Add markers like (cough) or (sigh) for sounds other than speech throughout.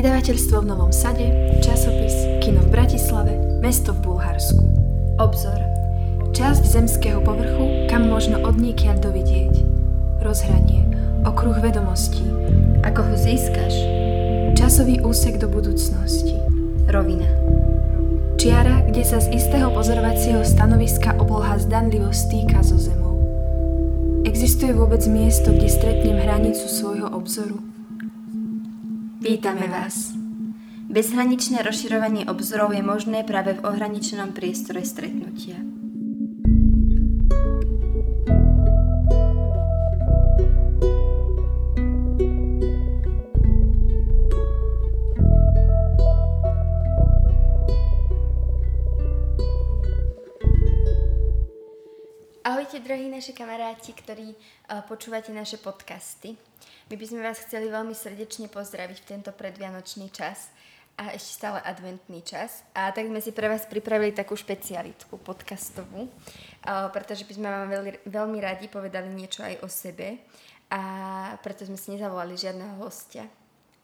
Vydavateľstvo v Novom Sade, časopis, kino v Bratislave, mesto v Bulharsku. Obzor. Časť zemského povrchu, kam možno odniekiaľ dovidieť. Rozhranie. Okruh vedomostí. Ako ho získaš? Časový úsek do budúcnosti. Rovina. Čiara, kde sa z istého pozorovacieho stanoviska obloha zdanlivo stýka so zemou. Existuje vôbec miesto, kde stretnem hranicu svojho? Vítame vás. Bezhraničné rozširovanie obzorov je možné práve v ohraničenom priestore stretnutia. Ahojte, drahí naši kamaráti, ktorí uh, počúvate naše podcasty. My by sme vás chceli veľmi srdečne pozdraviť v tento predvianočný čas a ešte stále adventný čas. A tak sme si pre vás pripravili takú špecialitku podcastovú, pretože by sme vám veľmi, veľmi radi povedali niečo aj o sebe a preto sme si nezavolali žiadneho hostia.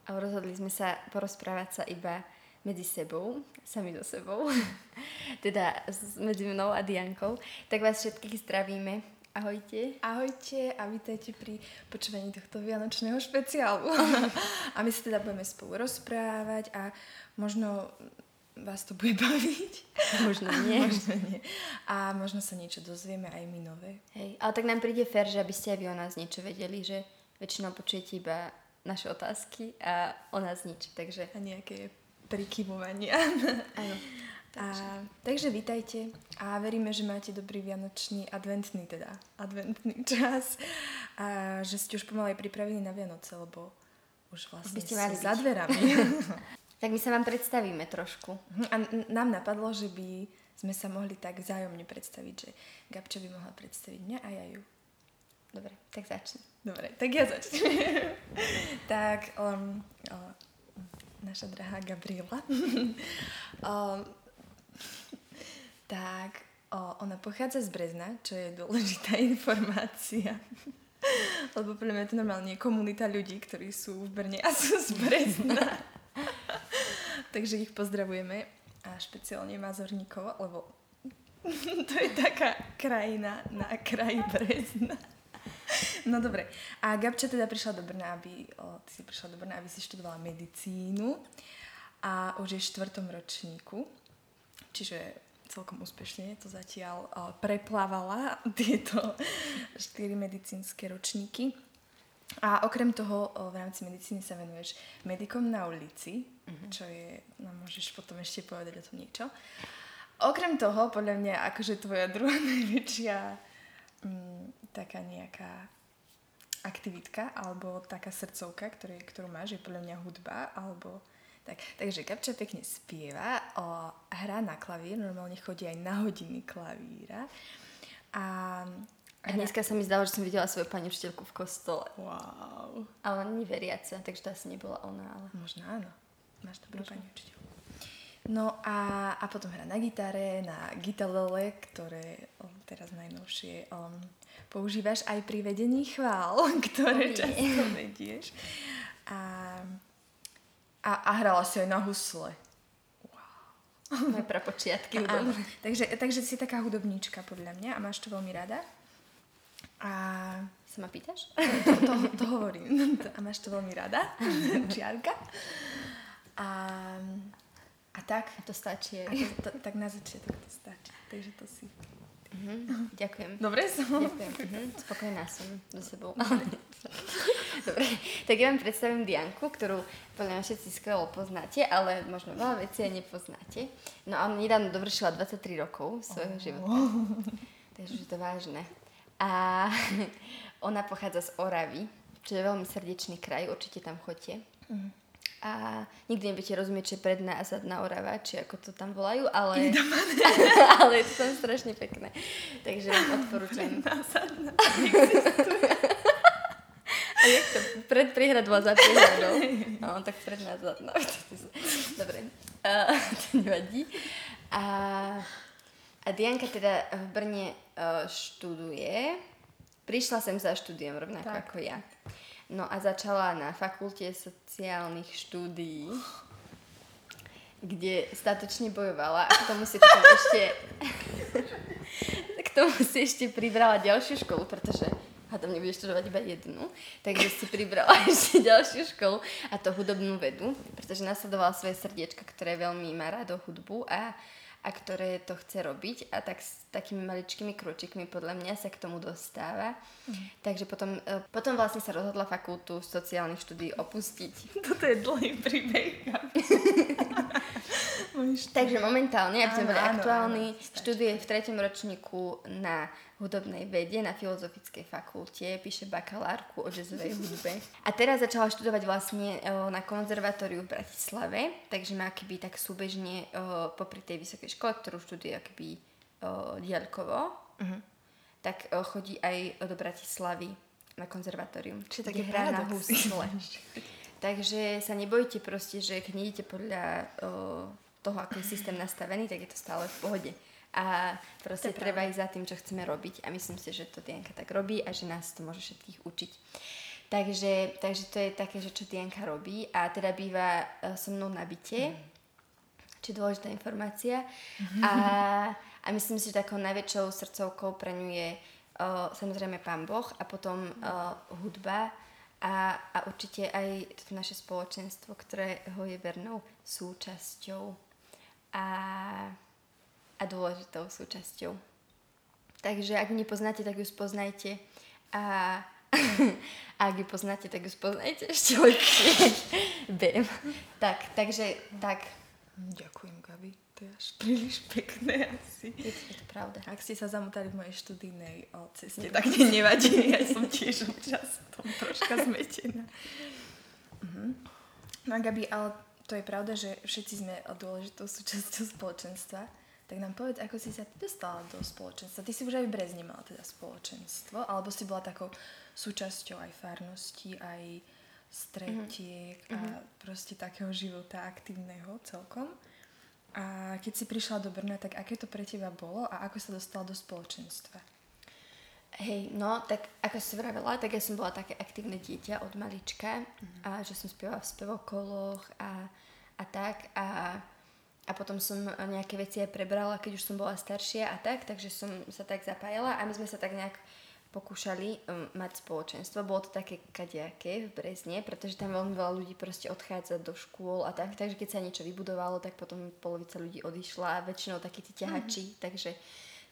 A rozhodli sme sa porozprávať sa iba medzi sebou, sami so sebou, (laughs) teda medzi mnou a Diankou. Tak vás všetkých zdravíme Ahojte. Ahojte a vítajte pri počúvaní tohto vianočného špeciálu. (laughs) a my sa teda budeme spolu rozprávať a možno vás to bude baviť. Možno (laughs) nie. možno nie. A možno sa niečo dozvieme aj my nové. Hej, ale tak nám príde fér, že aby ste aj vy o nás niečo vedeli, že väčšinou počujete iba naše otázky a o nás nič, takže... A nejaké prikyvovania. Áno. Takže. A, takže vítajte a veríme, že máte dobrý vianočný, adventný teda, adventný čas a že ste už pomaly pripravení na Vianoce, lebo už vlastne ste mali za dverami. (laughs) tak my sa vám predstavíme trošku. Mhm, a nám napadlo, že by sme sa mohli tak vzájomne predstaviť, že Gabča by mohla predstaviť mňa a ja ju. Dobre, tak začni. Dobre, tak ja začnem. (laughs) tak, um, um, naša drahá Gabriela. um, (laughs) tak o, ona pochádza z Brezna, čo je dôležitá (laughs) informácia. Lebo pre mňa to normálne je komunita ľudí, ktorí sú v Brne a sú z Brezna. (laughs) Takže ich pozdravujeme a špeciálne Mazorníkov, lebo to je taká krajina na kraji Brezna. (laughs) No dobre. A Gabča teda prišla do Brna, aby, o, ty si prišla do Brna, aby si študovala medicínu a už je v štvrtom ročníku. Čiže celkom úspešne to zatiaľ uh, preplávala (laughs) tieto štyri medicínske ročníky. A okrem toho uh, v rámci medicíny sa venuješ medikom na ulici, mm-hmm. čo je, no môžeš potom ešte povedať o tom niečo. Okrem toho, podľa mňa, akože tvoja druhá (laughs) najväčšia um, taká nejaká aktivitka alebo taká srdcovka, ktoré, ktorú máš, je podľa mňa hudba alebo tak, takže Kapča pekne spieva, o, hrá na klavír, normálne chodí aj na hodiny klavíra. A, a dneska sa mi zdalo, že som videla svoju pani učiteľku v kostole. Wow. Ale ona nie veriaca, takže to asi nebola ona. Ale... Možno áno. Máš dobrú Možno. pani učiteľku. No a, a potom hrá na gitare, na gitalele, ktoré teraz najnovšie um, používaš aj pri vedení chvál, (laughs) ktoré oh, často vedieš. A a, a hrala si aj na husle. Wow. Moje prapočiatky. (laughs) takže, takže si taká hudobníčka podľa mňa a máš to veľmi rada. A sa ma pýtaš? (laughs) To, to, to hovorím. A máš to veľmi rada, čiarka. A, a tak. A to stačí. A to, to, tak na začiatok to stačí. Takže to si Mm-hmm. Ďakujem. Dobre som. Ďakujem. Mm-hmm. Spokojná som so sebou. (laughs) Dobre, tak ja vám predstavím Dianku, ktorú podľa mňa všetci skvelo poznáte, ale možno veľa vecí aj nepoznáte. No a on nedávno dovršila 23 rokov svojho oh. života. Takže je to vážne. A (laughs) ona pochádza z Oravy, čo je veľmi srdečný kraj, určite tam chodte. Mm a nikdy nebudete rozumieť, je predná a zadná Orava, či ako to tam volajú, ale, (laughs) ale je to tam strašne pekné. Takže vám odporúčam. (laughs) Predná, zadná. (laughs) a jak to? Pred priehrad bola za priehradou. No, tak predná, zadná. Dobre, uh, to nevadí. A, a Dianka teda v Brne uh, študuje. Prišla sem za štúdium rovnako tak. ako ja. No a začala na fakulte sociálnych štúdií, kde statočne bojovala a k tomu si potom ešte k tomu si ešte pribrala ďalšiu školu, pretože hádam nebudeš študovať iba jednu, takže si pribrala (laughs) ešte ďalšiu školu a to hudobnú vedu, pretože nasledovala svoje srdiečko, ktoré veľmi má rado hudbu a a ktoré to chce robiť a tak s takými maličkými kročikmi podľa mňa sa k tomu dostáva. Mm. Takže potom, e, potom vlastne sa rozhodla fakultu sociálnych štúdí opustiť. (laughs) Toto je dlhý príbeh. (laughs) Takže momentálne, aby sme boli aktuálni, študuje v treťom ročníku na hudobnej vede na Filozofickej fakulte, píše bakalárku o jazzovej hudbe. A teraz začala študovať vlastne o, na konzervatóriu v Bratislave, takže má akoby tak súbežne o, popri tej vysokej škole, ktorú študuje akoby o, diaľkovo, uh-huh. tak chodí aj do Bratislavy na konzervatórium. Čiže také hrá na husle. (laughs) takže sa nebojte proste, že keď nejdete podľa toho, ako je systém nastavený, tak je to stále v pohode a proste treba ísť za tým, čo chceme robiť a myslím si, že to Dianka tak robí a že nás to môže všetkých učiť. Takže, takže to je také, že čo Dianka robí a teda býva uh, so mnou na byte, mm. čo je dôležitá informácia a, a myslím si, že takou najväčšou srdcovkou pre ňu je uh, samozrejme pán Boh a potom uh, hudba a, a určite aj toto naše spoločenstvo, ktoré ho je vernou súčasťou. A a dôležitou súčasťou. Takže ak ju nepoznáte, tak ju spoznajte a, a (laughs) ak ju poznáte, tak ju spoznajte ešte lepšie. (laughs) Tak, takže tak. Ďakujem, Gabi. To je až príliš pekné asi. Je to, je to pravda. Ak ste sa zamotali v mojej študijnej o, ceste, tak ne, nevadí. Ja som tiež občas tom troška zmetená. Uh-huh. No Gabi, ale to je pravda, že všetci sme dôležitou súčasťou spoločenstva. Tak nám povedz, ako si sa ty dostala do spoločenstva. Ty si už aj v Brezni mala teda spoločenstvo, alebo si bola takou súčasťou aj farnosti, aj stretiek mm-hmm. a mhm. proste takého života aktívneho celkom. A keď si prišla do Brna, tak aké to pre teba bolo a ako sa dostala do spoločenstva? Hej, no, tak ako si vravela, tak ja som bola také aktívne dieťa od malička mm-hmm. a že som spievala v spevokoloch a, a tak a a potom som nejaké veci aj prebrala, keď už som bola staršia a tak, takže som sa tak zapájala a my sme sa tak nejak pokúšali um, mať spoločenstvo. Bolo to také kadejaké v Brezne, pretože tam veľmi veľa ľudí proste odchádza do škôl a tak, takže keď sa niečo vybudovalo, tak potom polovica ľudí odišla a väčšinou takí tí ťahači, mm-hmm. takže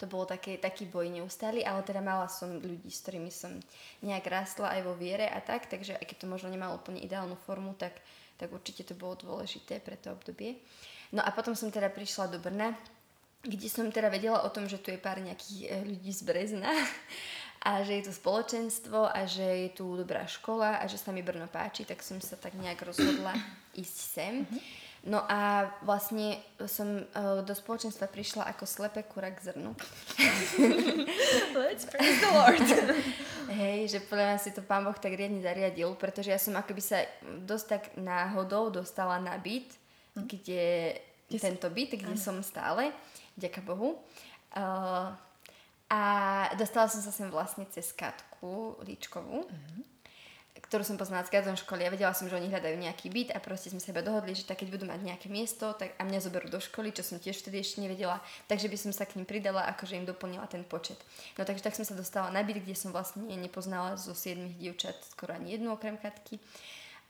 to bolo také, taký boj neustály, ale teda mala som ľudí, s ktorými som nejak rastla aj vo viere a tak, takže aj keď to možno nemalo úplne ideálnu formu, tak, tak určite to bolo dôležité pre to obdobie. No a potom som teda prišla do Brna, kde som teda vedela o tom, že tu je pár nejakých eh, ľudí z Brezna (laughs) a že je tu spoločenstvo a že je tu dobrá škola a že sa mi Brno páči, tak som sa tak nejak rozhodla (clears throat) ísť sem. Mm-hmm. No a vlastne som uh, do spoločenstva prišla ako slepe kura k zrnu. (laughs) Let's (laughs) praise the Lord. Hej, že podľa mňa si to pán Boh tak riadne zariadil, pretože ja som akoby sa dosť tak náhodou dostala na byt. Kde, kde tento byt, kde ano. som stále, ďaká Bohu. Uh, a dostala som sa sem vlastne cez Katku Líčkovú, uh-huh. ktorú som poznala z Gazon školy a vedela som, že oni hľadajú nejaký byt a proste sme sa iba dohodli, že tak keď budú mať nejaké miesto tak a mňa zoberú do školy, čo som tiež vtedy ešte nevedela, takže by som sa k ním pridala, akože im doplnila ten počet. No takže tak som sa dostala na byt, kde som vlastne nepoznala zo siedmých dievčat skoro ani jednu okrem Katky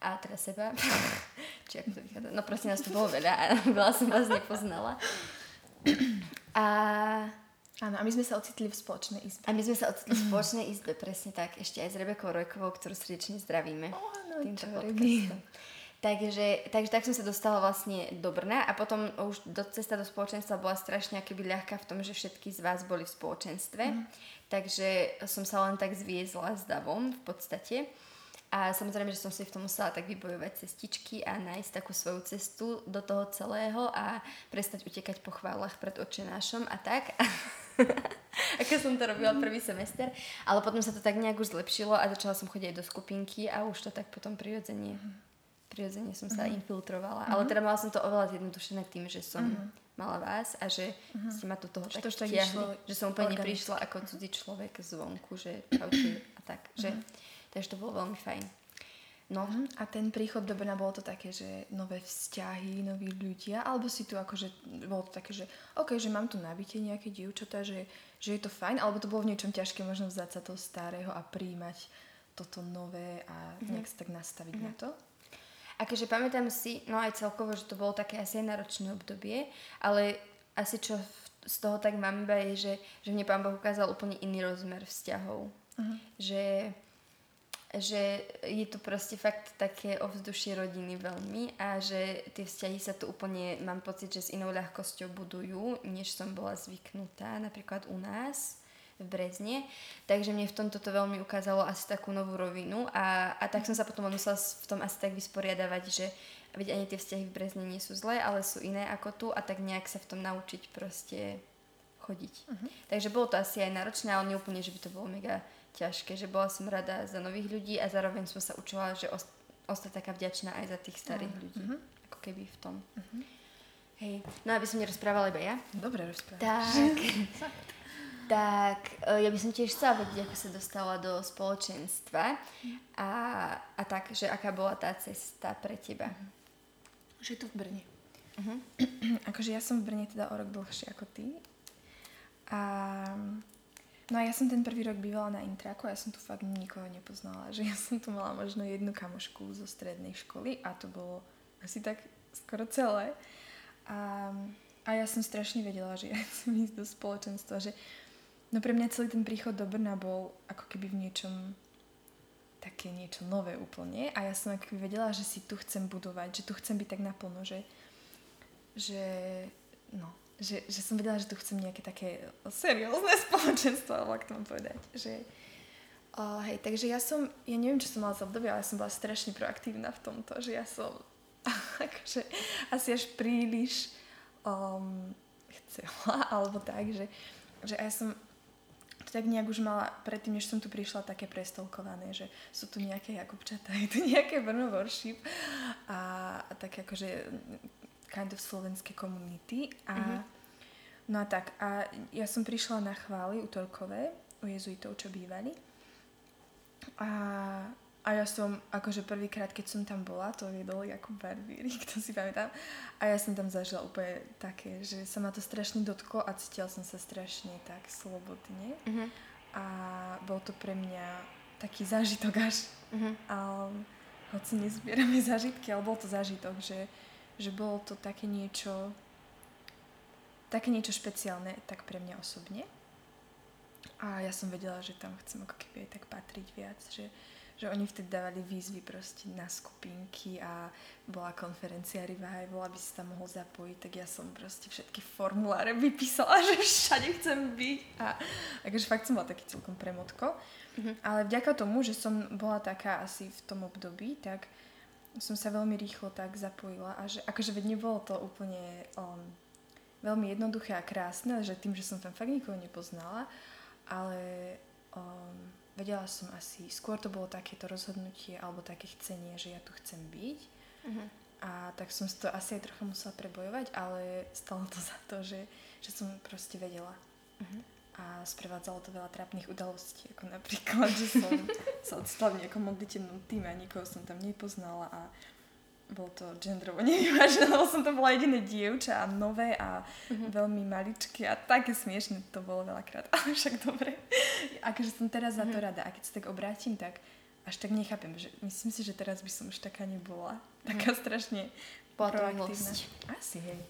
a teda seba. (laughs) Či ako to vychádza? No proste nás tu bolo veľa a (laughs) veľa som vás nepoznala. A... Áno, a my sme sa ocitli v spoločnej izbe. A my sme sa ocitli v spoločnej izbe, presne tak. Ešte aj s Rebekou Rojkovou, ktorú srdečne zdravíme. No, týmto podcastom. Takže, takže tak som sa dostala vlastne do Brna a potom už do cesta do spoločenstva bola strašne akoby ľahká v tom, že všetky z vás boli v spoločenstve. Mm. Takže som sa len tak zviezla s davom v podstate. A samozrejme, že som si v tom musela tak vybojovať cestičky a nájsť takú svoju cestu do toho celého a prestať utekať po chválach pred očenášom a tak. (laughs) Ako som to robila prvý semester. Ale potom sa to tak nejak už zlepšilo a začala som chodiť aj do skupinky a už to tak potom prirodzene, prirodzene som sa uh-huh. infiltrovala. Uh-huh. Ale teda mala som to oveľa zjednodušené tým, že som uh-huh. mala vás a že uh-huh. ste ma do toho tak, tiahli, že som úplne neprišla ako cudzí človek zvonku, že (clears throat) čaute a tak. Uh-huh. Že, Takže to bolo veľmi fajn. No, Mhm. A ten príchod do Brna bolo to také, že nové vzťahy, noví ľudia, alebo si tu akože, bolo to také, že OK, že mám tu nabitie nejaké dievčatá, že, že je to fajn, alebo to bolo v niečom ťažké možno vzdať sa toho starého a príjmať toto nové a nejak sa tak nastaviť na to? Akože pamätám si, no aj celkovo, že to bolo také asi náročné obdobie, ale asi čo z toho tak mám iba je, že, že mne pán Boh ukázal úplne iný rozmer vzťahov. Mhm. Že, že je tu proste fakt také ovzdušie rodiny veľmi a že tie vzťahy sa tu úplne, mám pocit, že s inou ľahkosťou budujú, než som bola zvyknutá napríklad u nás v Brezne. Takže mne v tomto to veľmi ukázalo asi takú novú rovinu a, a tak som sa potom musela v tom asi tak vysporiadavať, že veď ani tie vzťahy v Brezne nie sú zlé, ale sú iné ako tu a tak nejak sa v tom naučiť proste chodiť. Mhm. Takže bolo to asi aj náročné, ale nie úplne, že by to bolo mega ťažké, že bola som rada za nových ľudí a zároveň som sa učila, že ost- ostať taká vďačná aj za tých starých Áno. ľudí. Mhm. Ako keby v tom. Mhm. Hej, no aby som nerozprávala iba ja. Dobre rozprávaš. Tak, (laughs) tak e, ja by som tiež chcela vedieť, ako sa dostala do spoločenstva a, a tak, že aká bola tá cesta pre teba. Že je tu v Brne. Mhm. (clears throat) akože ja som v Brne teda o rok dlhšie ako ty. A no a ja som ten prvý rok bývala na Intraku a ja som tu fakt nikoho nepoznala. Že ja som tu mala možno jednu kamošku zo strednej školy a to bolo asi tak skoro celé. A, a ja som strašne vedela, že ja chcem ísť do spoločenstva, že no pre mňa celý ten príchod do Brna bol ako keby v niečom také niečo nové úplne a ja som ako keby vedela, že si tu chcem budovať, že tu chcem byť tak naplno, že, že no, že, že som vedela, že tu chcem nejaké také seriózne (laughs) spoločenstvo, alebo ak to mám povedať, že o, hej, takže ja som, ja neviem, čo som mala za obdobie, ale som bola strašne proaktívna v tomto, že ja som (laughs) akože asi až príliš um, chcela, (laughs) alebo tak, že, že ja som to tak nejak už mala, predtým, než som tu prišla, také prestolkované, že sú tu nejaké Jakubčatá, je tu nejaké Brno Worship a, a také akože kind of slovenské komunity a Mhm. no a tak a ja som prišla na chvály útorkové u jezuitov, čo bývali a, a ja som, akože prvýkrát, keď som tam bola, to viedol Jakub Barbírik, (laughs) to si pamätám. A ja som tam zažila úplne také, že sa ma to strašne dotklo a cítila som sa strašne tak slobodne. Mhm. A bol to pre mňa taký zážitok až. Mhm. A hoci nezbierame (laughs) zážitky, ale bol to zážitok, že, že bolo to také niečo také niečo špeciálne tak pre mňa osobne. A ja som vedela, že tam chcem ako keby aj tak patriť viac, že, že oni vtedy dávali výzvy proste na skupinky a bola konferencia Revival, aby si tam mohol zapojiť, tak ja som proste všetky formuláre vypísala, (laughs) že všade chcem byť. A akože fakt som bola taký celkom premotko. Mhm. Ale vďaka tomu, že som bola taká asi v tom období, tak som sa veľmi rýchlo tak zapojila a že akože veď nebolo to úplne um, veľmi jednoduché a krásne, že tým, že som tam fakt nikoho nepoznala, ale um, vedela som asi, skôr to bolo takéto rozhodnutie alebo také chcenie, že ja tu chcem byť Mhm. a tak som si to asi aj trocha musela prebojovať, ale stalo to za to, že, že som proste vedela. Mhm. A sprevádzalo to veľa trápnych udalostí, ako napríklad, že som (laughs) sa odstala v nejakom modlitevnom týme a nikoho som tam nepoznala a bolo to genderovo (laughs) nevyvážené, lebo som to bola jediné dievča a nové a Mhm. veľmi maličké a také smiešne to bolo veľakrát, (laughs) ale však dobre. Akože som teraz za to Mhm. rada a keď sa tak obrátim, tak až tak nechápem, že myslím si, že teraz by som už taká nebola. Taká strašne Bola proaktívna. Asi, hej.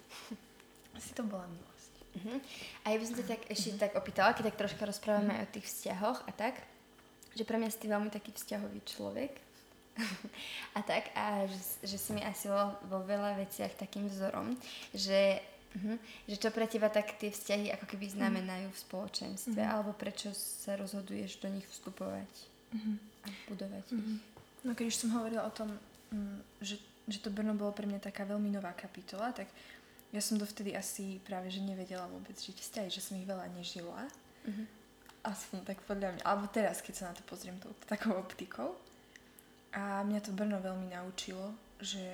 Asi to bola milosť. Mhm. A ja by som sa tak ešte tak opýtala, keď tak troška rozprávame aj o tých vzťahoch a tak, že pre mňa si ty veľmi taký vzťahový človek. (laughs) a tak, a že, že si mi asi vo, vo veľa veciach takým vzorom, že, mhm, že čo pre teba tak tie vzťahy ako keby znamenajú v spoločenstve, Mhm. alebo prečo sa rozhoduješ do nich vstupovať a budovať ich. No keď už som hovorila o tom, mm, že, že to Brno bolo pre mňa taká veľmi nová kapitola, tak ja som dovtedy asi práve že nevedela vôbec žiť vzťahy, že som ich veľa nežila. Mhm. Aspoň tak podľa mňa. Alebo teraz, keď sa na to pozriem tou takou optikou. A mňa to Brno veľmi naučilo, že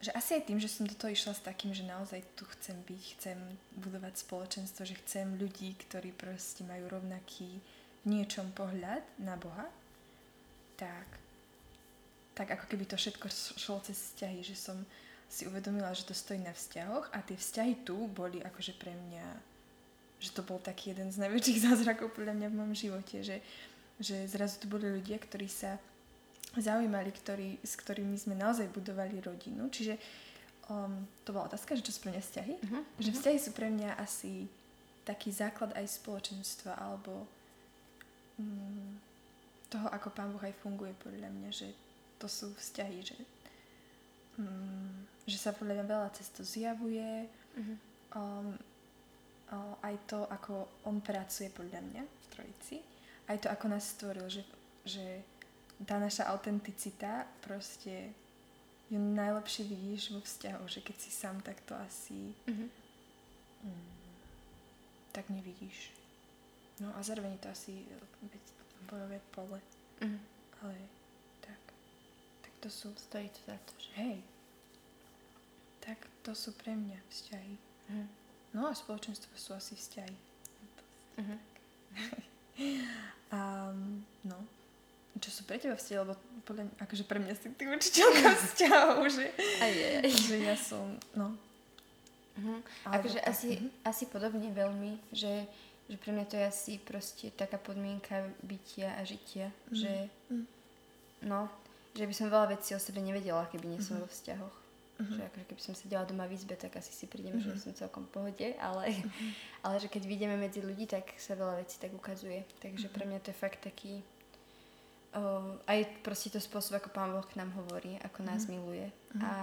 že asi aj tým, že som do toho išla s takým, že naozaj tu chcem byť, chcem budovať spoločenstvo, že chcem ľudí, ktorí proste majú rovnaký v niečom pohľad na Boha, tak tak ako keby to všetko šlo cez vzťahy, že som si uvedomila, že to stojí na vzťahoch a tie vzťahy tu boli akože pre mňa, že to bol taký jeden z najväčších (laughs) zázrakov podľa mňa v mojom živote, že, že zrazu tu boli ľudia, ktorí sa zaujímali, ktorí, s ktorými sme naozaj budovali rodinu. Čiže um, to bola otázka, že čo sú pre mňa vzťahy? Uh-huh. Že vzťahy sú pre mňa asi taký základ aj spoločenstva alebo um, toho, ako Pán Boh aj funguje podľa mňa, že to sú vzťahy, že, um, že sa podľa mňa veľa cez to zjavuje, uh-huh. um, uh, aj to, ako On pracuje podľa mňa v Trojici, aj to, ako nás stvoril, že, že tá naša autenticita proste ju najlepšie vidíš vo vzťahu, že keď si sám, tak to asi mm-hmm. mm, tak nevidíš. No a zároveň to asi bojové pole. Mm-hmm. Ale tak. Tak to sú... Stojí to za to, že... Hej. Tak to sú pre mňa vzťahy. Mm-hmm. No a spoločenstvo sú asi vzťahy. (laughs) Mm-hmm. um, no čo sú pre teba vzťahy, lebo podľa, akože pre mňa si ty učiteľka (laughs) vzťahov, že, aj, aj. že ja som, no. Uh-huh. Akože asi, uh-huh. asi podobne veľmi, že, že pre mňa to je asi proste taká podmienka bytia a žitia, uh-huh. že uh-huh. no, že by som veľa vecí o sebe nevedela, keby nie som uh-huh. vo vzťahoch. Uh-huh. Že akože keby som sedela doma v izbe, tak asi si prídem, uh-huh. že som celkom v pohode, ale, uh-huh. (laughs) ale že keď vidíme medzi ľudí, tak sa veľa vecí tak ukazuje. Takže uh-huh. pre mňa to je fakt taký uh, aj proste to spôsob, ako Pán Boh k nám hovorí, ako nás mm. miluje. Mm. A,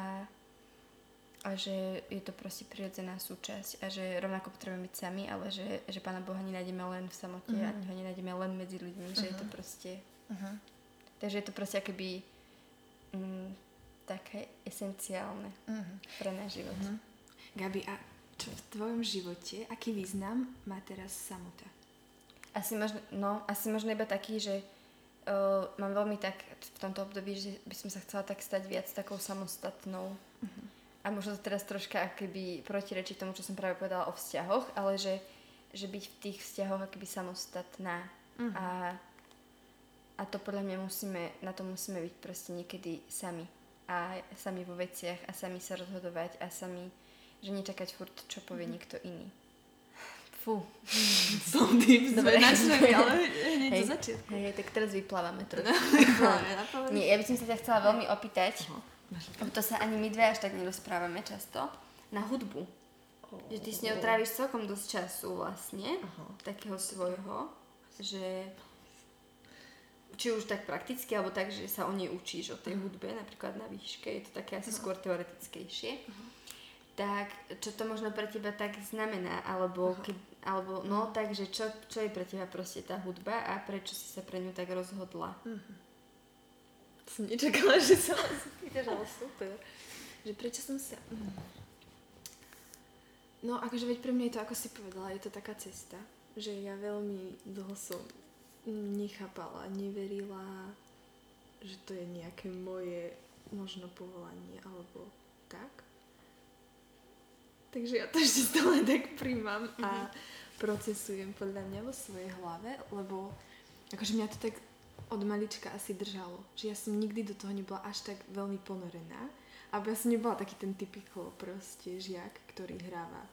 a že je to proste prirodzená súčasť a že rovnako potrebujeme byť sami, ale že, že Pána Boha nenájdeme len v samote mm. ani ho nenájdeme len medzi ľuďmi, mm. že je to mhm. proste... Mm. Takže je to proste akoby mm, také esenciálne mm. pre náš život. Mm. Gabi, a čo v tvojom živote, aký význam má teraz samota? Asi možno, no, asi možno iba taký, že uh, mám veľmi tak v tomto období, že by som sa chcela tak stať viac takou samostatnou. Uh-huh. A možno to teraz troška akoby protirečí tomu, čo som práve povedala o vzťahoch, ale že, že byť v tých vzťahoch akoby samostatná. Uh-huh. A, a to podľa mňa musíme, na to musíme byť proste niekedy sami. A sami vo veciach a sami sa rozhodovať a sami, že nečakať furt, čo povie uh-huh. niekto iný. Fú. (laughs) Som tým Dobre. načneme, (laughs) ale hneď hej, do začiatku. Hej, tak teraz vyplávame trochu. (laughs) Nie, ja by som sa ťa chcela veľmi opýtať, uh-huh. to sa ani my dve až tak nerozprávame často, na hudbu. Oh. Že ty s ňou tráviš celkom dosť času vlastne, uh-huh. takého svojho, že či už tak prakticky, alebo tak, že sa o nej učíš, o tej hudbe, napríklad na výške, je to také asi uh-huh. skôr teoretickejšie. Uh-huh tak čo to možno pre teba tak znamená, alebo, keď, alebo no takže čo, čo je pre teba proste tá hudba a prečo si sa pre ňu tak rozhodla? Mm-hmm. Som nečakala, že sa vás pýtaš, ale super. Že prečo som sa... No akože veď pre mňa je to, ako si povedala, je to taká cesta, že ja veľmi dlho som nechápala, neverila, že to je nejaké moje možno povolanie alebo tak. Takže ja to ešte stále tak príjmam a mm-hmm. procesujem podľa mňa vo svojej hlave, lebo akože mňa to tak od malička asi držalo, že ja som nikdy do toho nebola až tak veľmi ponorená, aby ja som nebola taký ten typical proste žiak, ktorý hráva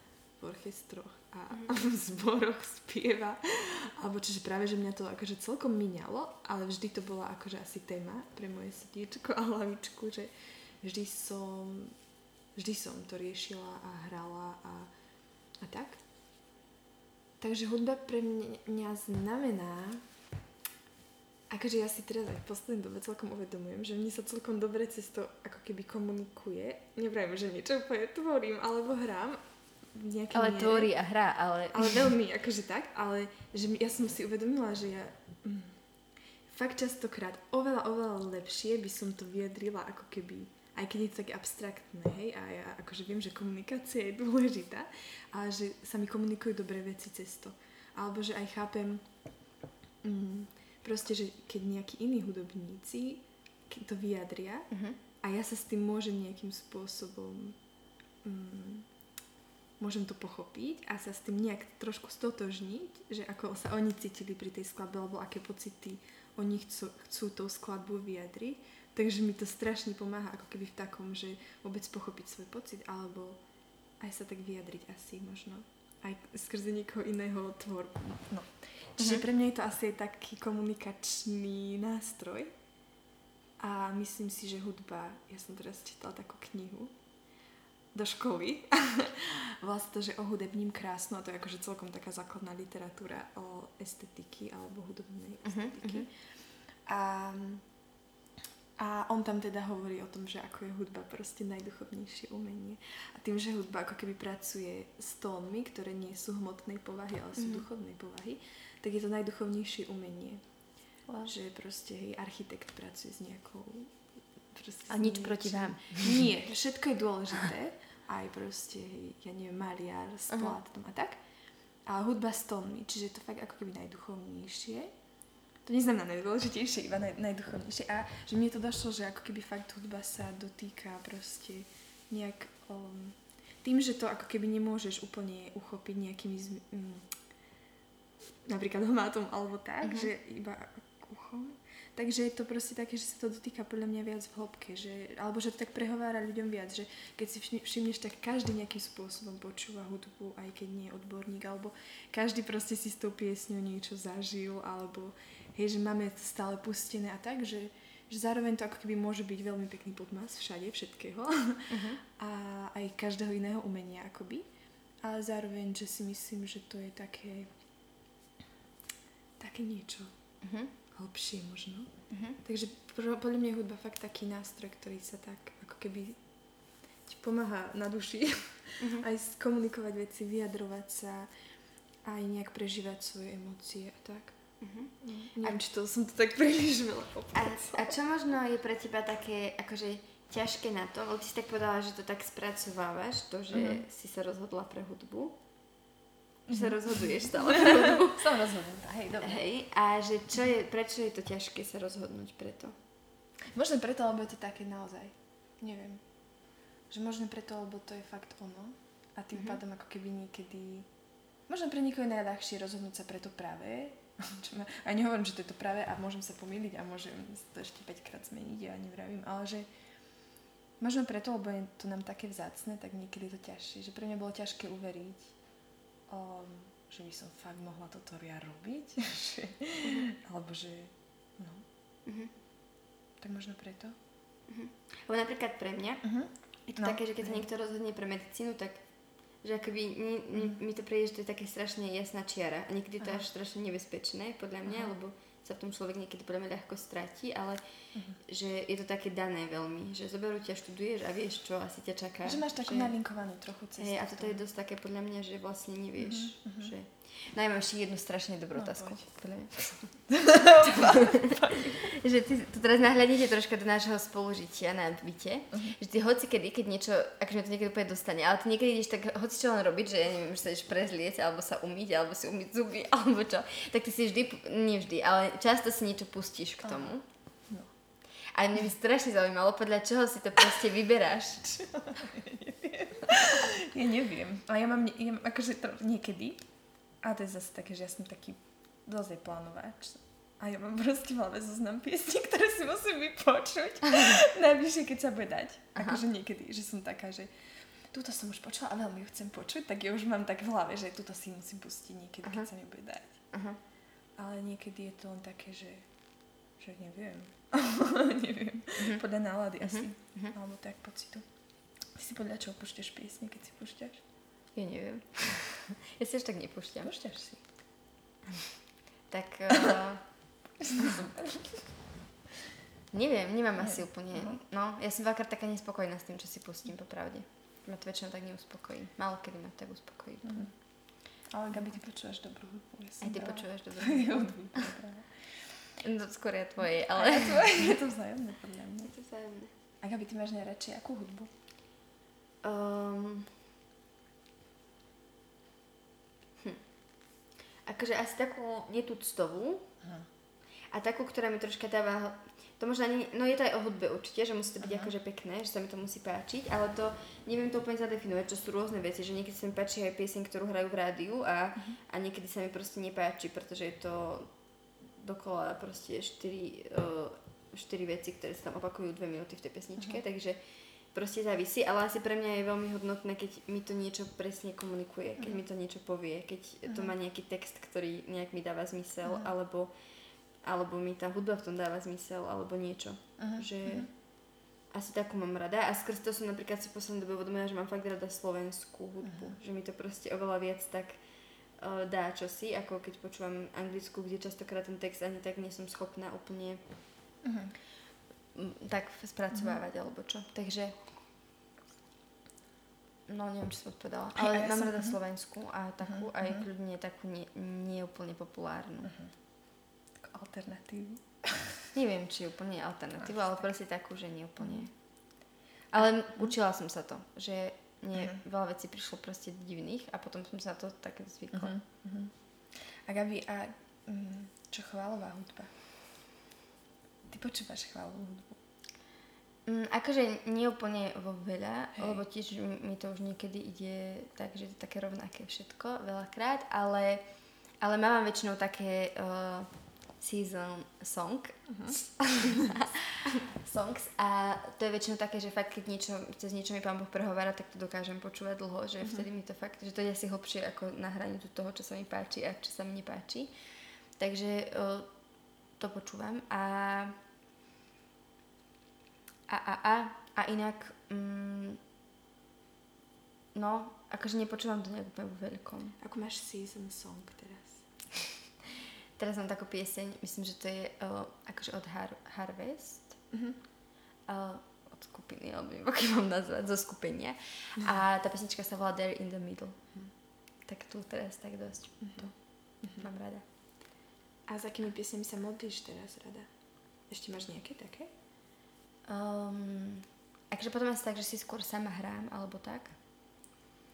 orchestroch a, mm. (laughs) v zboroch spieva, alebo čiže práve, že mňa to akože celkom míňalo, ale vždy to bola akože asi téma pre moje srdiečko a hlavičku, že vždy som vždy som to riešila a hrala a, a tak. Takže hudba pre mňa znamená, akože ja si teraz aj v poslednej dobe celkom uvedomujem, že mne sa celkom dobre cez to ako keby komunikuje. Nevrajme, že niečo úplne tvorím alebo hrám, ale miere. tvorí a hrá, ale... Ale veľmi, akože tak, ale že ja som si uvedomila, že ja mm, fakt častokrát oveľa, oveľa lepšie by som to vyjadrila ako keby aj keď je to také abstraktné, hej, a ja akože viem, že komunikácia je dôležitá a že sa mi komunikujú dobré veci cez to. Alebo že aj chápem mm, proste, že keď nejakí iní hudobníci to vyjadria uh-huh. a ja sa s tým môžem nejakým spôsobom mm, môžem to pochopiť a sa s tým nejak trošku stotožniť, že ako sa oni cítili pri tej skladbe alebo aké pocity oni chcú, chcú tou skladbu vyjadriť, Takže mi to strašne pomáha ako keby v takom, že vôbec pochopiť svoj pocit alebo aj sa tak vyjadriť asi možno. Aj skrze niekoho iného tvorbu. No. Čiže pre mňa je to asi taký komunikačný nástroj. A myslím si, že hudba, ja som teraz čítala takú knihu do školy. (laughs) Volá sa to, že ohudebním krásno a to je akože celkom taká základná literatúra o estetiky alebo hudobnej estetiky. Uh-huh. A, a on tam teda hovorí o tom, že ako je hudba proste najduchovnejšie umenie. A tým, že hudba ako keby pracuje s tónmi, ktoré nie sú hmotnej povahy, ale sú uh-huh. duchovnej povahy, tak je to najduchovnejšie umenie. Wow. Že proste hej, architekt pracuje s nejakou... A nič proti vám. Nie, všetko je dôležité. (laughs) Aj proste, hej, ja neviem, maliar s plátom uh-huh. a tak. A hudba s tónmi, čiže je to fakt ako keby najduchovnejšie. To neznamená najdôležitejšie, iba naj, najduchovnejšie. A že mne to došlo, že ako keby fakt hudba sa dotýka proste nejak... Um, tým, že to ako keby nemôžeš úplne uchopiť nejakými... Um, napríklad (laughs) hmatom alebo tak, uh-huh. že iba. Takže je to proste také, že sa to dotýka podľa mňa viac v hĺbke, že, alebo že to tak prehovára ľuďom viac, že keď si všimneš, tak každý nejakým spôsobom počúva hudbu, aj keď nie je odborník, alebo každý proste si s tou piesňou niečo zažil, alebo hej, že máme to stále pustené a tak, že, že zároveň to ako keby môže byť veľmi pekný podmas všade, všetkého uh-huh. a aj každého iného umenia akoby, ale zároveň, že si myslím, že to je také také niečo. Uh-huh. Hlbšie možno. Uh-huh. Takže podľa mňa je hudba fakt taký nástroj, ktorý sa tak ako keby ti pomáha na duši uh-huh. (laughs) aj komunikovať veci, vyjadrovať sa, aj nejak prežívať svoje emócie a tak. Uh-huh. Neviem, a, či to som to tak príliš veľa a, a čo možno je pre teba také akože ťažké na to, lebo ty si tak povedala, že to tak spracovávaš, to, že uh-huh. si sa rozhodla pre hudbu že sa rozhoduješ stále pre hudbu. Som rozhodnutá, hej, dobre. Hej, a že čo je, prečo je to ťažké sa rozhodnúť preto? Možno preto, lebo je to také naozaj, neviem. Že možno preto, lebo to je fakt ono. A tým mm-hmm. pádom ako keby niekedy... Možno pre niekoho je najľahšie rozhodnúť sa pre to práve. (laughs) Čo ma, a nehovorím, že to je to práve a môžem sa pomýliť a môžem to ešte 5 krát zmeniť, ja nevravím, ale že možno preto, lebo je to nám také vzácne, tak niekedy je to ťažšie. Že pre mňa bolo ťažké uveriť, um, že by som fakt mohla toto ja robiť, (laughs) uh-huh. alebo že, no. Uh-huh. Tak možno preto. Uh-huh. Lebo napríklad pre mňa uh-huh. je to no. také, že keď sa niekto rozhodne pre medicínu, tak že akoby mi, uh-huh. mi to príde, že to je také strašne jasná čiara a niekedy to je až strašne nebezpečné podľa mňa, uh-huh. lebo sa v tom človek niekedy podľa mňa ľahko stratí, ale uh-huh. že je to také dané veľmi, že zoberú ťa, študuješ a vieš, čo asi ťa čaká. Že máš takú že... nalinkovanú trochu cestu. Hey, a toto je dosť také podľa mňa, že vlastne nevieš, uh-huh. že No ja mám ešte jednu strašne dobrú no, otázku. (laughs) že ty tu teraz nahľadíte troška do nášho spolužitia na byte. Uh-huh. Že ty hoci kedy, keď niečo, akože to niekedy úplne dostane, ale ty niekedy ideš tak hoci čo len robiť, že ja neviem, že sa ideš prezlieť, alebo sa umyť, alebo si umyť zuby, (laughs) alebo čo, tak ty si vždy, nie vždy, ale často si niečo pustíš k tomu. No. A mne by strašne zaujímalo, podľa čoho si to proste vyberáš. (laughs) ja neviem. A ja mám, ja, akože to, niekedy, a to je zase také, že ja som taký dosť plánovač. A ja mám (laughs) proste veľmi zoznam piesní, ktoré si musím vypočuť. (laughs) Najvyššie, keď sa bude dať. Akože niekedy, že som taká, že túto som už počula a veľmi ju chcem počuť, tak ja už mám tak v hlave, že túto si musím pustiť niekedy, Aha. keď sa mi bude dať. Aha. Ale niekedy je to len také, že, že neviem. (laughs) neviem. Uh-huh. Podľa nálady uh-huh. asi. Uh-huh. Alebo tak pocitu. Ty si podľa čoho púšťaš piesne, keď si púšťaš? Ja neviem. (laughs) ja si až tak nepúšťam. Púšťaš si. Tak... Uh, (laughs) neviem, nemám Nie. asi úplne... Uh-huh. No, ja som veľakrát taká nespokojná s tým, čo si pustím, popravde. Ma to väčšinou tak neuspokojí. Málo kedy ma tak uspokojí. Uh-huh. Ale Gabi, ty počúvaš dobrú hudbu. Ja Aj ty brala. počúvaš dobrú (laughs) hudbu. no, skôr ja tvoje, ale... ja tvoje, je to vzájomné podľa mňa. Je to vzájomné. A Gabi, ty máš najradšej akú hudbu? Um, akože asi takú netuctovú a takú, ktorá mi troška dáva to možno ani, no je to aj o hudbe určite, že musí to byť uh-huh. akože pekné, že sa mi to musí páčiť, ale to neviem to úplne zadefinovať, čo sú rôzne veci, že niekedy sa mi páči aj pieseň, ktorú hrajú v rádiu a, uh-huh. a niekedy sa mi proste nepáči, pretože je to dokola proste 4 uh, štyri veci, ktoré sa tam opakujú dve minúty v tej pesničke, uh-huh. takže proste závisí, ale asi pre mňa je veľmi hodnotné, keď mi to niečo presne komunikuje, keď uh-huh. mi to niečo povie, keď uh-huh. to má nejaký text, ktorý nejak mi dáva zmysel, uh-huh. alebo, alebo mi tá hudba v tom dáva zmysel, alebo niečo. Uh-huh. Že uh-huh. asi takú mám rada a skrz to som napríklad si v poslednej dobe uvedomila, že mám fakt rada slovenskú hudbu, uh-huh. že mi to proste oveľa viac tak uh, dá čosi, ako keď počúvam anglickú, kde častokrát ten text ani tak nie som schopná úplne uh-huh. Tak spracovávať uh-huh. alebo čo. Takže no neviem, či som odpovedala, ale ja mám som, rada uh-huh. slovenskú a takú uh-huh. aj kľudne takú nie, nie úplne populárnu. Uh-huh. Takú alternatívu. (laughs) neviem, či úplne alternatívu, ale proste takú, že nie úplne. Ale učila som sa to, že mne uh-huh. veľa vecí prišlo proste divných a potom som sa na to tak zvykla. Uh-huh. Uh-huh. A Gabi, a um, čo chválová hudba? Ty počúvaš chválovú hudbu? Um, akože nie úplne vo veľa, Hej. lebo tiež mi to už niekedy ide tak, že je to také rovnaké všetko, veľakrát, ale, ale mám väčšinou také uh, season song. Uh-huh. (laughs) songs a to je väčšinou také, že fakt keď niečo, cez niečo mi pán Boh prehovára, tak to dokážem počúvať dlho, že uh-huh. vtedy mi to fakt, že to je asi hlbšie ako na hranicu toho, čo sa mi páči a čo sa mi nepáči. Takže uh, to počúvam a a, a, a, a inak mm, no, akože nepočúvam to nejak úplne veľkom. Ako máš season song teraz? (laughs) Teraz mám takú pieseň, myslím, že to je uh, akože od Har- Harvest. Uh-huh. Uh, od skupiny, alebo neviem, aký mám nazvať, zo skupenia. Uh-huh. A tá pesnička sa volá There in the Middle. Uh-huh. Tak tu teraz tak dosť. Uh-huh. To uh-huh. mám rada. A s akými piesňami sa modlíš teraz rada? Ešte máš nejaké také? Um, akože potom asi tak, že si skôr sama hrám, alebo tak.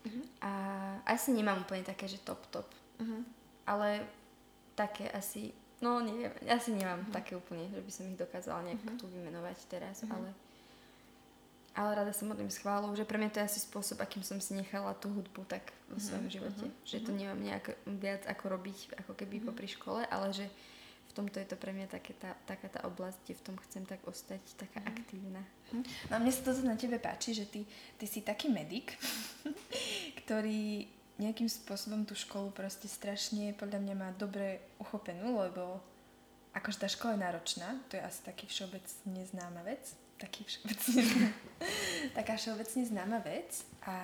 Uh-huh. A asi nemám úplne také, že top top. Uh-huh. Ale také asi, no neviem, asi nemám uh-huh. také úplne, že by som ich dokázala nejak uh-huh. tu vymenovať teraz, uh-huh. ale ale rada sa modlím s chválou, že pre mňa to je asi spôsob, akým som si nechala tú hudbu tak vo svojom uh-huh. živote. Uh-huh. Že to nemám nejak viac ako robiť, ako keby uh-huh. popri škole, ale že v tomto je to pre mňa také tá, taká tá oblasť, kde v tom chcem tak ostať, taká uh-huh. aktívna. Uh-huh. No a mne sa toto na tebe páči, že ty, ty si taký medic, (laughs) ktorý nejakým spôsobom tú školu proste strašne podľa mňa má dobre uchopenú, lebo akože tá škola je náročná, to je asi taký všeobecne známa vec, taký všeobecne (laughs) taká všeobecne známa vec a,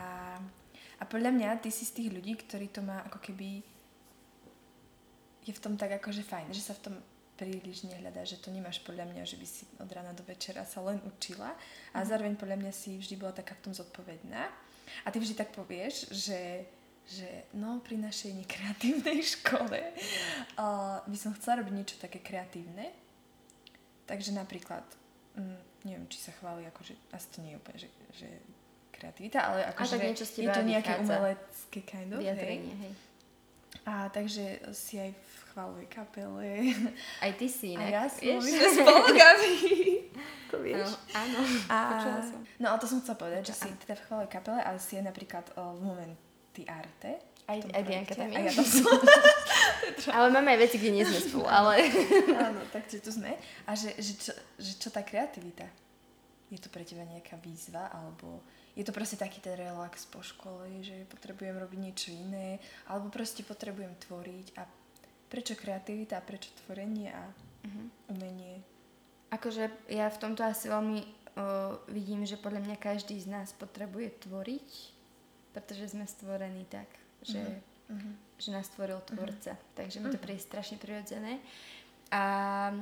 a podľa mňa ty si z tých ľudí, ktorí to má ako keby je v tom tak akože fajn, že sa v tom príliš nehľadá, že to nemáš podľa mňa, že by si od rána do večera sa len učila a mm. zároveň podľa mňa si vždy bola taká v tom zodpovedná a ty vždy tak povieš, že že no pri našej nekreatívnej (laughs) škole uh, by som chcela robiť niečo také kreatívne. Takže napríklad, mm, neviem, či sa chváli, akože, asi to nie je úplne, že, že kreativita, ale akože je to nejaké umelecké kind of, Vyjadrenie, hej. hej. A takže si aj v chválovej kapele. Aj ty si inak. A ja som spolu (laughs) To vieš. Áno, áno. A, som. No a to som chcela povedať, že si teda v chválovej kapele, ale si aj napríklad uh, v moment ty Arte. Aj, aj Bianka tam je. ja tam som. (laughs) ale máme aj veci, kde nie sme spolu, ale... (laughs) Áno, tak to sme. A že, že, čo, že čo tá kreativita? Je to pre teba nejaká výzva, alebo je to proste taký ten relax po škole, že potrebujem robiť niečo iné, alebo proste potrebujem tvoriť a prečo kreativita, prečo tvorenie a uh-huh. umenie? Akože ja v tomto asi veľmi uh, vidím, že podľa mňa každý z nás potrebuje tvoriť pretože sme stvorení tak, že, uh-huh. že nás stvoril tvorca. Uh-huh. Takže mi to príde strašne prirodzené. A,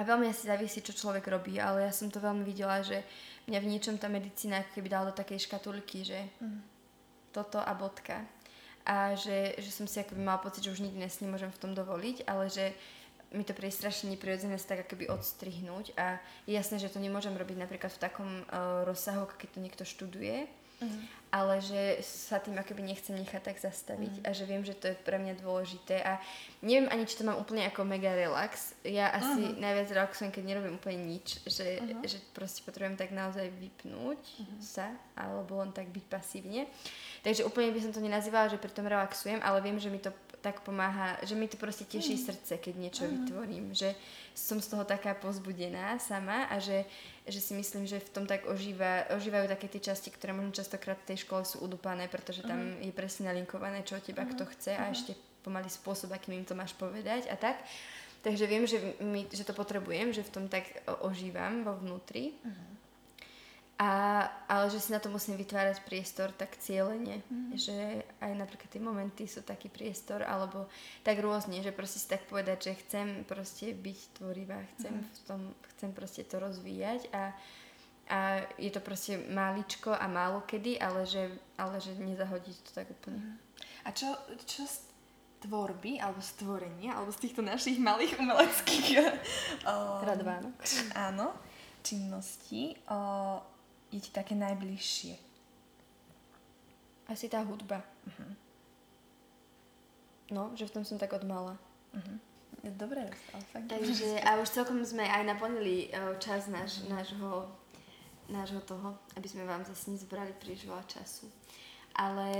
a veľmi asi závisí, čo človek robí, ale ja som to veľmi videla, že mňa v niečom tá medicína ako keby dala do takej škatulky, že uh-huh. toto a bodka. A že, že som si akoby mala pocit, že už nikdy nemôžem v tom dovoliť, ale že mi to príde strašne neprirodzené sa tak akoby odstrihnúť a je jasné, že to nemôžem robiť napríklad v takom uh, rozsahu, keď to niekto študuje, Uh-huh. Ale že sa tým akoby nechcem nechať tak zastaviť uh-huh. a že viem, že to je pre mňa dôležité a neviem ani, či to mám úplne ako mega relax. Ja asi uh-huh. najviac relaxujem, keď nerobím úplne nič, že, uh-huh. že proste potrebujem tak naozaj vypnúť uh-huh. sa alebo len tak byť pasívne. Takže úplne by som to nenazývala, že pri tom relaxujem, ale viem, že mi to tak pomáha, že mi to proste teší mm. srdce, keď niečo mm. vytvorím, že som z toho taká pozbudená sama a že, že si myslím, že v tom tak ožíva, ožívajú také tie časti, ktoré možno častokrát v tej škole sú udupané, pretože tam mm. je presne nalinkované, čo od teba mm. kto chce a mm. ešte pomaly spôsob, akým im to máš povedať a tak. Takže viem, že, my, že to potrebujem, že v tom tak ožívam vo vnútri. Mm. A, ale že si na to musím vytvárať priestor tak cieľene, mm. že aj napríklad tie momenty sú taký priestor, alebo tak rôzne, že proste si tak povedať, že chcem proste byť tvorivá, chcem, mm. v tom, chcem proste to rozvíjať a, a je to proste máličko a málo kedy, ale že, ale že nezahodiť to tak úplne. Mm. A čo, čo z tvorby, alebo stvorenia, alebo z týchto našich malých umeleckých (laughs) um, Radvánok. Áno, činností uh, je ti také najbližšie? Asi tá hudba. Uh-huh. No, že v tom som tak odmala. Uh-huh. Je dobré, ale fakt Takže, a už celkom sme aj naplnili uh, čas náš, uh-huh. nášho, nášho toho, aby sme vám zase nezbrali príliš veľa času. Ale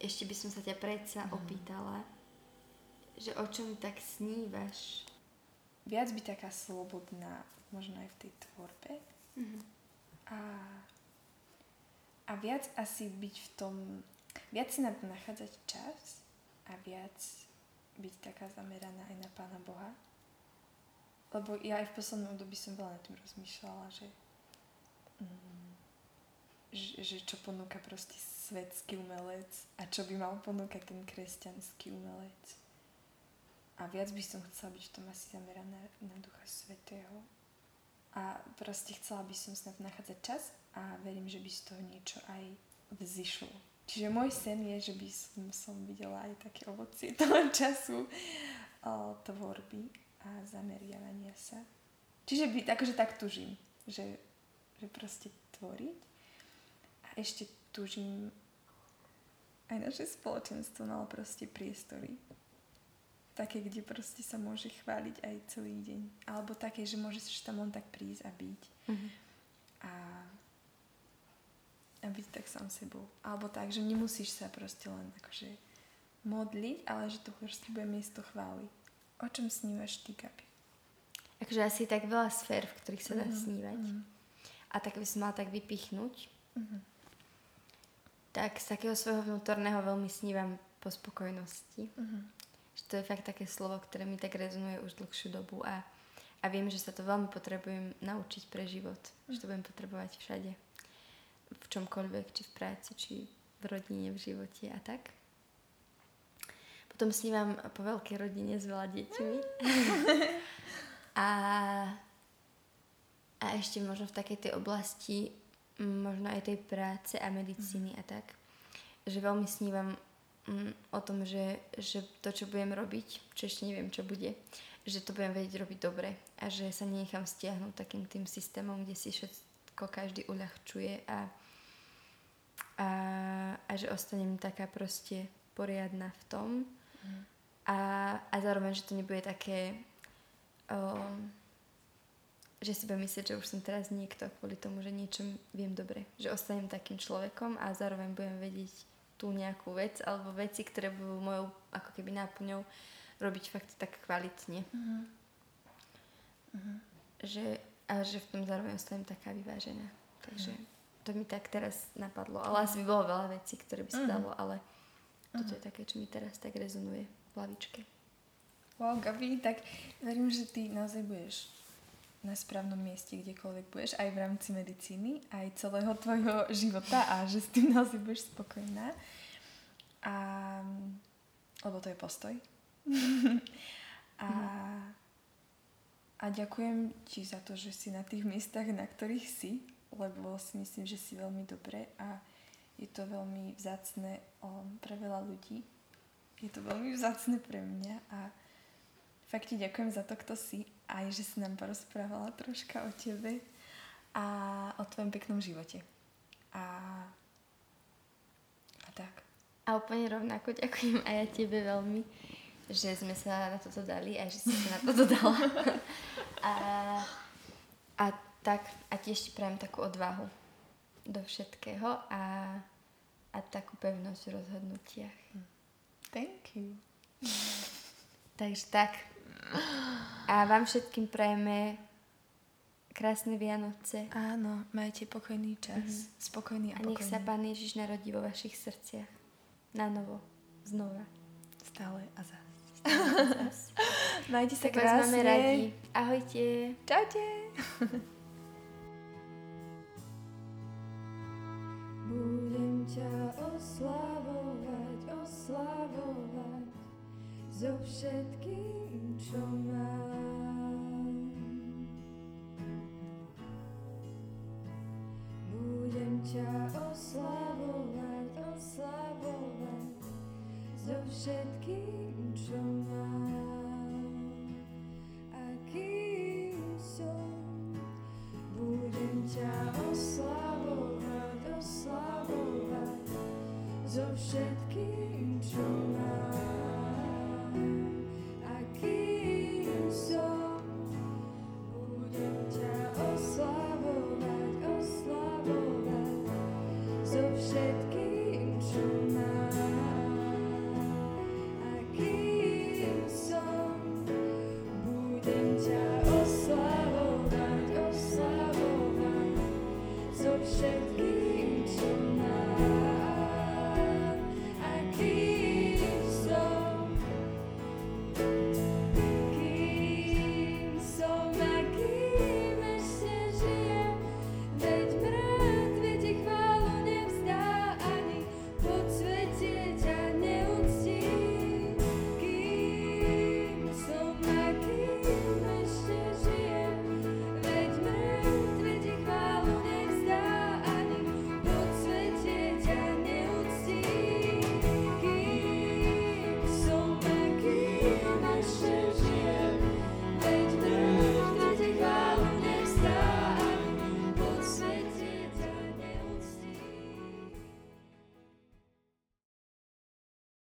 ešte by som sa ťa predsa uh-huh. opýtala, že o čom tak snívaš? Viac by taká slobodná, možno aj v tej tvorbe. Uh-huh a, a viac asi byť v tom, viac si na to nachádzať čas a viac byť taká zameraná aj na Pána Boha. Lebo ja aj v poslednom období som veľa nad tým rozmýšľala, že, mm, že, že čo ponúka proste svetský umelec a čo by mal ponúkať ten kresťanský umelec. A viac by som chcela byť v tom asi zameraná na Ducha Svetého a proste chcela by som snad nachádzať čas a verím, že by z toho niečo aj vzýšlo. Čiže môj sen je, že by som, som videla aj také ovocie (laughs) toho času o, tvorby a zameriavania sa. Čiže by, akože tak tužím, že, že proste tvoriť a ešte tužím aj naše spoločenstvo malo proste priestory také, kde proste sa môže chváliť aj celý deň. Alebo také, že môžeš tam len tak prísť a byť. Uh-huh. A, a byť tak sám sebou. Alebo tak, že nemusíš sa proste len akože modliť, ale že to proste bude miesto chvály. O čom snívaš ty, Gabi? Akože asi tak veľa sfér, v ktorých sa dá uh-huh. snívať. Uh-huh. A tak by som mala tak vypichnúť. Uh-huh. Tak z takého svojho vnútorného veľmi snívam po spokojnosti. Uh-huh že to je fakt také slovo, ktoré mi tak rezonuje už dlhšiu dobu a, a viem, že sa to veľmi potrebujem naučiť pre život. Že to budem potrebovať všade. V čomkoľvek, či v práci, či v rodine, v živote a tak. Potom snívam po veľkej rodine s veľa deťmi. (laughs) a, a ešte možno v takej tej oblasti možno aj tej práce a medicíny a tak. Že veľmi snívam o tom, že, že to, čo budem robiť, čo ešte neviem, čo bude, že to budem vedieť robiť dobre a že sa nenechám stiahnuť takým tým systémom, kde si všetko každý uľahčuje a, a, a že ostanem taká proste poriadna v tom mm. a, a zároveň, že to nebude také o, že si budem myslieť, že už som teraz niekto kvôli tomu, že niečom viem dobre. Že ostanem takým človekom a zároveň budem vedieť tú nejakú vec alebo veci, ktoré budú mojou ako keby náplňou robiť fakt tak kvalitne. Uh-huh. Že, a že v tom zároveň ostanem taká vyvážená. Takže uh-huh. to mi tak teraz napadlo. Ale asi by bolo veľa vecí, ktoré by sa uh-huh. dalo, ale uh-huh. toto je také, čo mi teraz tak rezonuje v hlavičke. Wow, Gabi, tak verím, že ty naozaj budeš na správnom mieste, kdekoľvek budeš, aj v rámci medicíny, aj celého tvojho života a že s tým naozaj budeš spokojná. A, lebo to je postoj. (laughs) a, a ďakujem ti za to, že si na tých miestach, na ktorých si, lebo si myslím, že si veľmi dobre a je to veľmi vzácne pre veľa ľudí. Je to veľmi vzácne pre mňa a fakt ti ďakujem za to, kto si aj, že si nám porozprávala troška o tebe a o tvojom peknom živote. A, a tak. A úplne rovnako ďakujem aj ja tebe veľmi, že sme sa na toto dali a že si sa na toto dala. (laughs) a, a tak, a tiež ti prajem takú odvahu do všetkého a, a takú pevnosť v rozhodnutiach. Thank you. Takže tak. A vám všetkým prajeme krásne Vianoce. Áno, majte pokojný čas. Mm-hmm. Spokojný a, a nech pokojný. sa Pán Ježiš narodí vo vašich srdciach. Na novo. Znova. Stále a zás. (laughs) Majte sa Tak vás krásne. máme radi. Ahojte. Čaute. (laughs) Budem ťa oslavovať, oslavovať so všetkým, čo mám. Budem ťa oslavovať, oslavovať so všetkým, čo mám. Akým som, budem ťa oslavovať, oslavovať so všetkým,